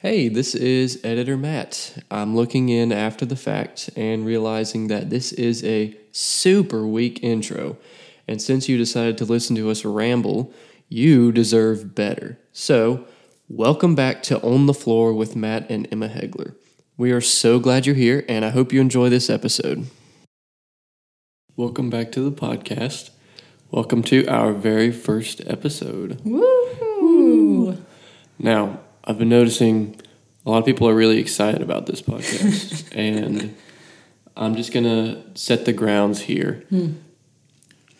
Hey, this is Editor Matt. I'm looking in after the fact and realizing that this is a super weak intro. And since you decided to listen to us ramble, you deserve better. So, welcome back to On the Floor with Matt and Emma Hegler. We are so glad you're here, and I hope you enjoy this episode. Welcome back to the podcast. Welcome to our very first episode. Woo! Now, I've been noticing a lot of people are really excited about this podcast, and I'm just gonna set the grounds here. Hmm.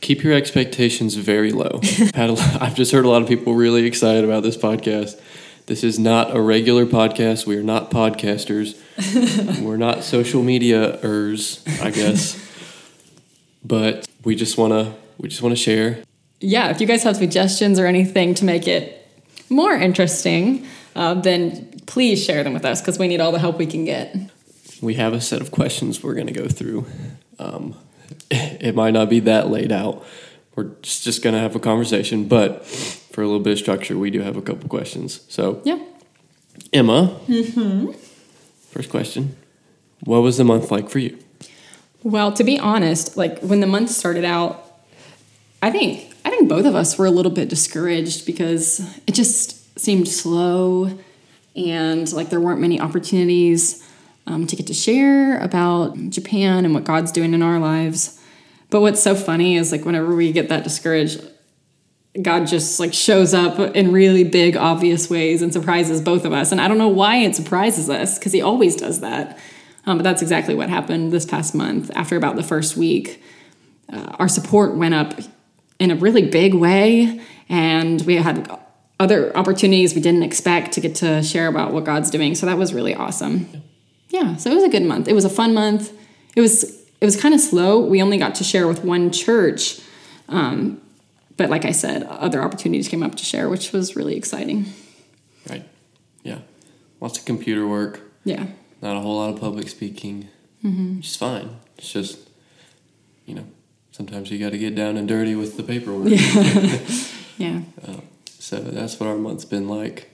Keep your expectations very low. Had a I've just heard a lot of people really excited about this podcast. This is not a regular podcast. We are not podcasters. We're not social mediaers, I guess. But we just wanna we just wanna share Yeah, if you guys have suggestions or anything to make it more interesting, uh, then please share them with us because we need all the help we can get. we have a set of questions we're going to go through. Um, it might not be that laid out. We're just, just going to have a conversation, but for a little bit of structure, we do have a couple questions. So, Yeah. Emma, mm-hmm. first question What was the month like for you? Well, to be honest, like when the month started out, I think I think both of us were a little bit discouraged because it just seemed slow and like there weren't many opportunities um, to get to share about Japan and what God's doing in our lives. But what's so funny is like whenever we get that discouraged, God just like shows up in really big, obvious ways and surprises both of us. And I don't know why it surprises us because He always does that. Um, but that's exactly what happened this past month. After about the first week, uh, our support went up in a really big way, and we had other opportunities we didn't expect to get to share about what God's doing. So that was really awesome. Yeah, so it was a good month. It was a fun month. It was it was kind of slow. We only got to share with one church, um, but like I said, other opportunities came up to share, which was really exciting. Right. Yeah. Lots of computer work, Yeah, not a whole lot of public speaking, which is fine. It's just, you know, sometimes you got to get down and dirty with the paperwork. yeah. So, that's what our month's been like.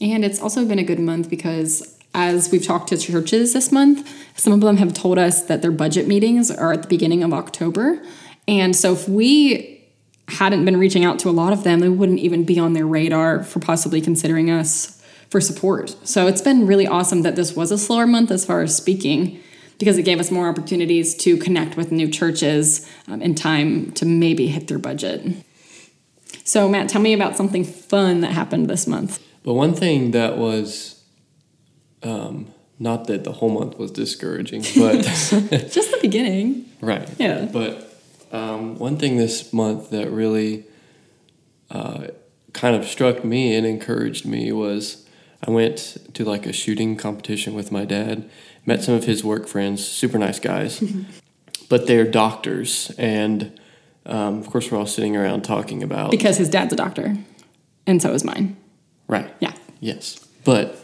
And it's also been a good month because as we've talked to churches this month, some of them have told us that their budget meetings are at the beginning of October. And so if we hadn't been reaching out to a lot of them, they wouldn't even be on their radar for possibly considering us for support. So it's been really awesome that this was a slower month as far as speaking because it gave us more opportunities to connect with new churches um, in time to maybe hit their budget. So, Matt, tell me about something fun that happened this month. But one thing that was, um, not that the whole month was discouraging, but Just the beginning. right, Yeah. But um, one thing this month that really uh, kind of struck me and encouraged me was I went to like a shooting competition with my dad. Met some of his work friends, super nice guys, but they're doctors, and um, of course we're all sitting around talking about Because his dad's a doctor, and so is mine. right. Yeah. Yes. But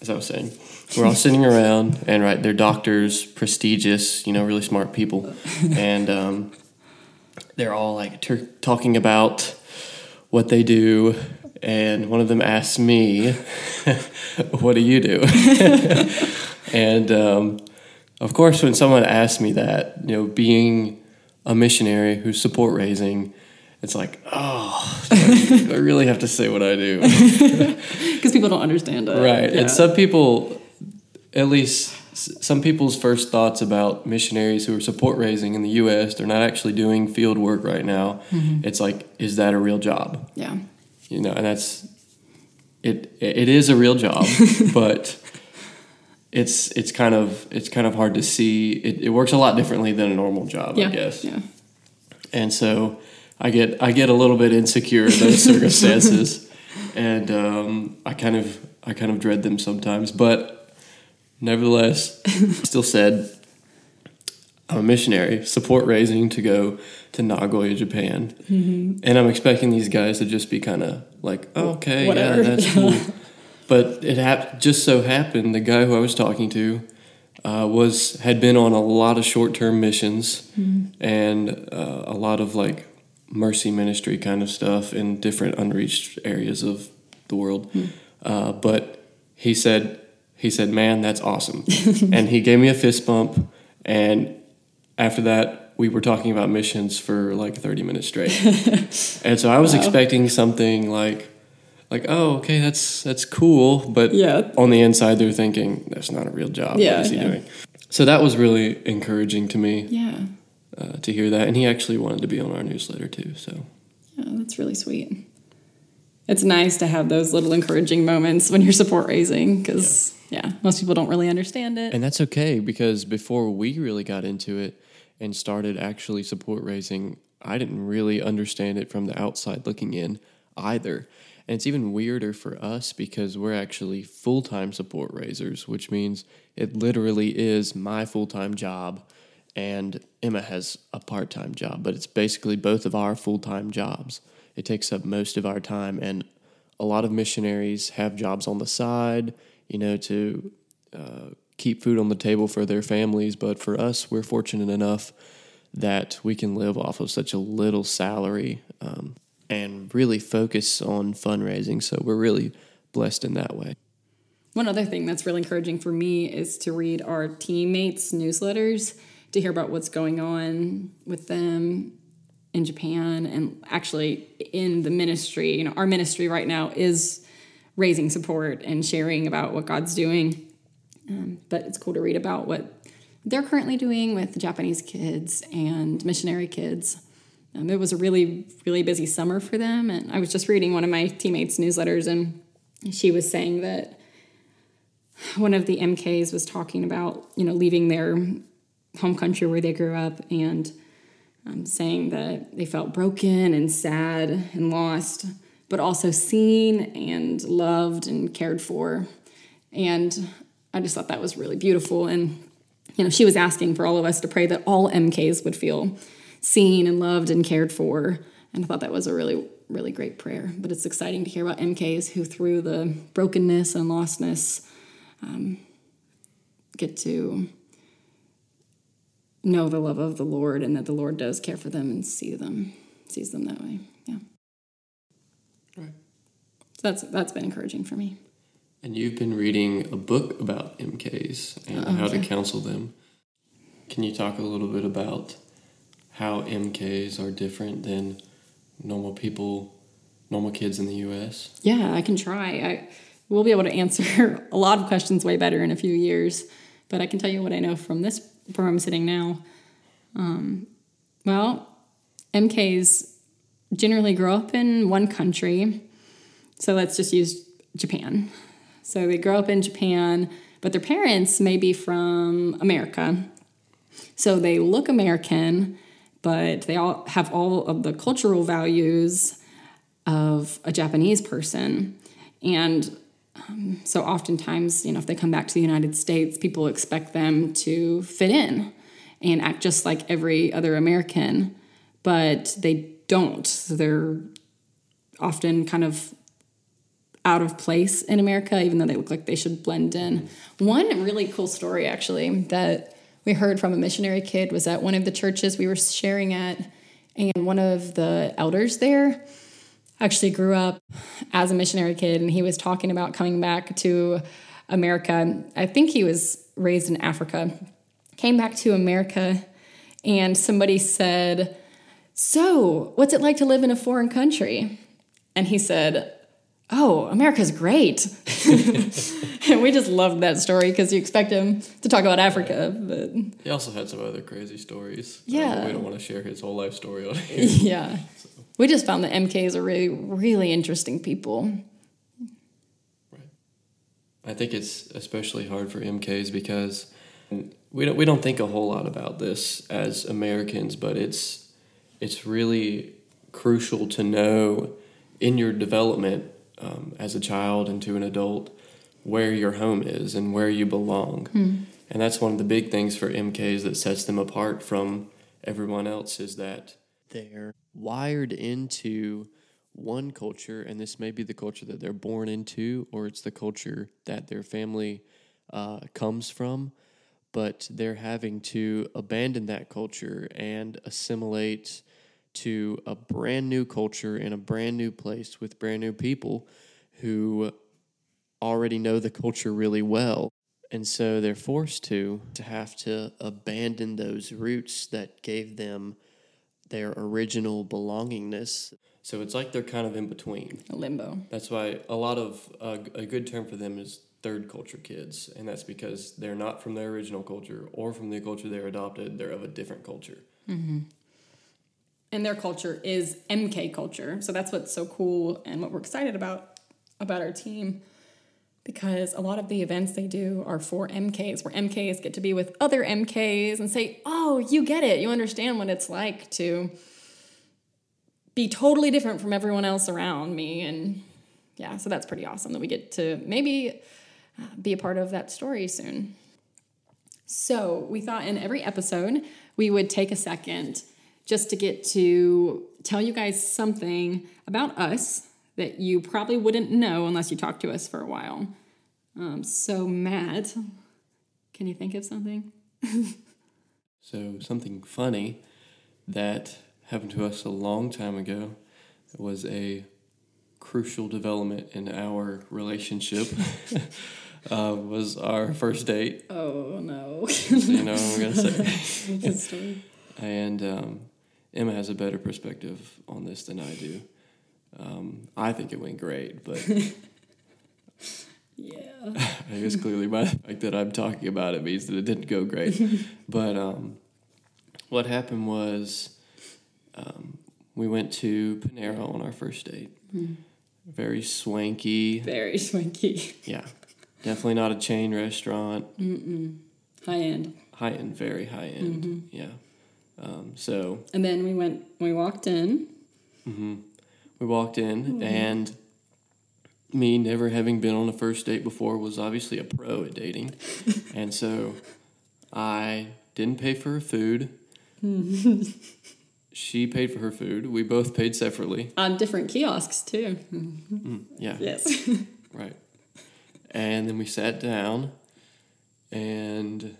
as I was saying, we're all sitting around and right, they're doctors, prestigious, you know, really smart people. and um, they're all like ter- talking about what they do. And one of them asks me, What do you do? and um, of course, when someone asks me that, you know, being a missionary who's support raising, it's like, oh, I really have to say what I do. Because people don't understand it. Right. Yeah. And some people, at least some people's first thoughts about missionaries who are support raising in the U.S., they're not actually doing field work right now. Mm-hmm. It's like, is that a real job? yeah. You know, and that's it. It is a real job, but it's it's kind of it's kind of hard to see. It, it works a lot differently than a normal job, Yeah. I guess. Yeah. And so I get I get a little bit insecure in those circumstances, and um, I kind of I kind of dread them sometimes. But nevertheless, still said I'm a missionary, support raising to go to Nagoya, Japan, Mm-hmm. and I'm expecting these guys to just be kind of like, oh, okay, Whatever. yeah, that's cool. But it hap- just so happened the guy who I was talking to uh, was had been on a lot of short term missions and uh, a lot of like mercy ministry kind of stuff in different unreached areas of the world. Uh, but he said, he said, man, that's awesome. and he gave me a fist bump. And after that, we were talking about missions for like 30 minutes straight. and so I was Wow. expecting something like, like, oh, okay, that's that's cool, but Yeah. on the inside they're thinking that's not a real job. Yeah, what is he yeah. doing? So that was really encouraging to me Yeah. uh, to hear that, and he actually wanted to be on our newsletter too. So Yeah, that's really sweet. It's nice to have those little encouraging moments when you're support raising because, yeah. most people don't really understand it. And that's okay because before we really got into it and started actually support raising, I didn't really understand it from the outside looking in either. And it's even weirder for us because we're actually full time support raisers, which means it literally is my full time job. And Emma has a part time job, but it's basically both of our full time jobs. It takes up most of our time. And a lot of missionaries have jobs on the side, you know, to uh, keep food on the table for their families. But for us, we're fortunate enough that we can live off of such a little salary um, and really focus on fundraising. So we're really blessed in that way. One other thing that's really encouraging for me is to read our teammates' newsletters to hear about what's going on with them in Japan and actually in the ministry. You know, our ministry right now is raising support and sharing about what God's doing. Um, but it's cool to read about what they're currently doing with Japanese kids and missionary kids. Um, it was a really, really busy summer for them. And I was just reading one of my teammates' newsletters, and she was saying that one of the MKs was talking about, you know, leaving their home country where they grew up and um, saying that they felt broken and sad and lost, but also seen and loved and cared for. And I just thought that was really beautiful. And, you know, she was asking for all of us to pray that all MKs would feel seen and loved and cared for. And I thought that was a really, really great prayer. But it's exciting to hear about MKs who, through the brokenness and lostness, um, get to know the love of the Lord and that the Lord does care for them and see them, sees them that way. Yeah. Right. So that's that's been encouraging for me. And you've been reading a book about MKs and Oh, how to counsel them. Can you talk a little bit about how MKs are different than normal people, normal kids in the U.S.? Yeah, I can try. I will be able to answer a lot of questions way better in a few years, but I can tell you what I know from this where I'm sitting now. Um, well, MKs generally grow up in one country, so let's just use Japan. So they grow up in Japan, but their parents may be from America. So they look American, but they all have all of the cultural values of a Japanese person. And um, so oftentimes, you know, if they come back to the United States, people expect them to fit in and act just like every other American, but they don't. So they're often kind of out of place in America, even though they look like they should blend in. One really cool story, actually, that we heard from a missionary kid was at one of the churches we were sharing at, and one of the elders there actually grew up as a missionary kid, and he was talking about coming back to America. I think he was raised in Africa, came back to America, and somebody said, So, what's it like to live in a foreign country? And he said, Oh, America's great. and we just loved that story because you expect him to talk about Africa. But He also had some other crazy stories. Yeah. Uh, we don't want to share his whole life story on here. yeah, we just found that MKs are really, really interesting people. Right. I think it's especially hard for MKs because we don't we don't think a whole lot about this as Americans, but it's it's really crucial to know in your development um, as a child and to an adult where your home is and where you belong. And that's one of the big things for MKs that sets them apart from everyone else is that they're wired into one culture, and this may be the culture that they're born into, or it's the culture that their family uh, comes from, but they're having to abandon that culture and assimilate to a brand new culture in a brand new place with brand new people who already know the culture really well. And so they're forced to to have to abandon those roots that gave them their original belongingness. So it's like they're kind of in between. A limbo. That's why a lot of uh, a good term for them is third culture kids, and that's because they're not from their original culture or from the culture they're adopted. They're of a different culture. And their culture is MK culture. So that's what's so cool and what we're excited about about our team because a lot of the events they do are for MKs where MKs get to be with other MKs and say, "Oh, you get it. You understand what it's like to be totally different from everyone else around me." And yeah, so that's pretty awesome that we get to maybe uh, be a part of that story soon. So, we thought in every episode we would take a second just to get to tell you guys something about us that you probably wouldn't know unless you talked to us for a while. Um, so, Matt, can you think of something? So something funny that happened to us a long time ago was a crucial development in our relationship. uh, was our first date. Oh, no. You know what I'm gonna say. And um, Emma has a better perspective on this than I do. Um, I think it went great, but Yeah. I guess clearly by the fact that I'm talking about it means that it didn't go great. but um, what happened was um, we went to Panera on our first date. Very swanky. Very swanky. Yeah. Definitely not a chain restaurant. High end. High end, very high end. Yeah. Um, so And then we went, we walked in. we walked in, and me never having been on a first date before was obviously a pro at dating. and so I didn't pay for her food. she paid for her food. We both paid separately. On different kiosks too. Yeah. Yes. Right. And then we sat down and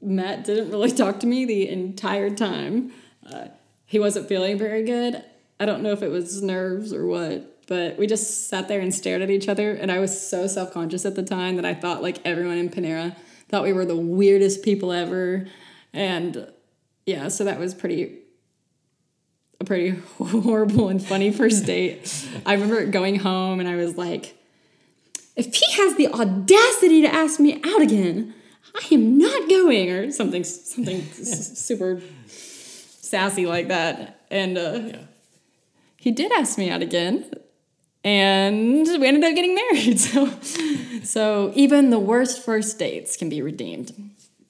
Matt didn't really talk to me the entire time. Uh, he wasn't feeling very good. I don't know if it was nerves or what, but we just sat there and stared at each other. And I was so self conscious at the time that I thought like everyone in Panera thought we were the weirdest people ever. And yeah, so that was pretty a pretty horrible and funny first date. I remember going home and I was like, if he has the audacity to ask me out again, I am not going, or something, something super sassy like that. And uh, yeah. he did ask me out again, and we ended up getting married. So, so even the worst first dates can be redeemed.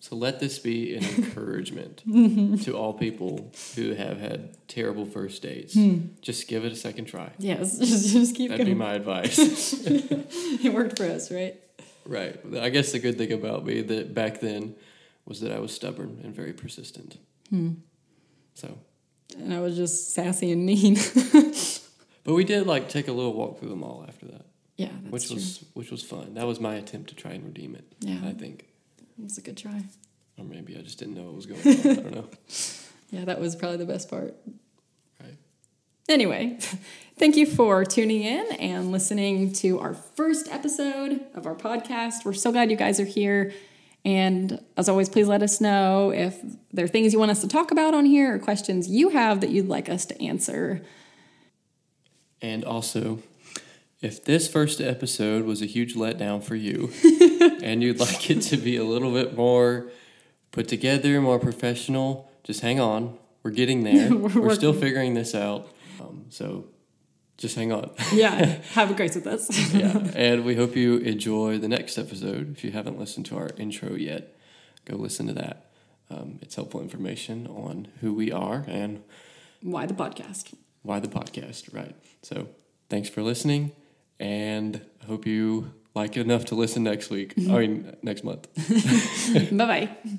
So let this be an encouragement to all people who have had terrible first dates. Just give it a second try. Yes, just, just keep That'd be my advice. It worked for us, right? Right. I guess the good thing about me that back then was that I was stubborn and very persistent. Hmm. So, And I was just sassy and mean. but we did like take a little walk through the mall after that, yeah, that's which true. was which was fun. That was my attempt to try and redeem it. Yeah. I think, it was a good try. or maybe I just didn't know what was going on. I don't know. Yeah, that was probably the best part. Anyway, thank you for tuning in and listening to our first episode of our podcast. We're so glad you guys are here. And as always, please let us know if there are things you want us to talk about on here or questions you have that you'd like us to answer. And also, if this first episode was a huge letdown for you and you'd like it to be a little bit more put together, more professional, just hang on. We're getting there. We're We're, still figuring this out. Um, so just hang on. Yeah, have a grace with us. yeah. And we hope you enjoy the next episode. If you haven't listened to our intro yet, go listen to that. Um, it's helpful information on who we are and Why the podcast? why the podcast, right? So thanks for listening, and I hope you like it enough to listen next week. I mean, next month. bye bye.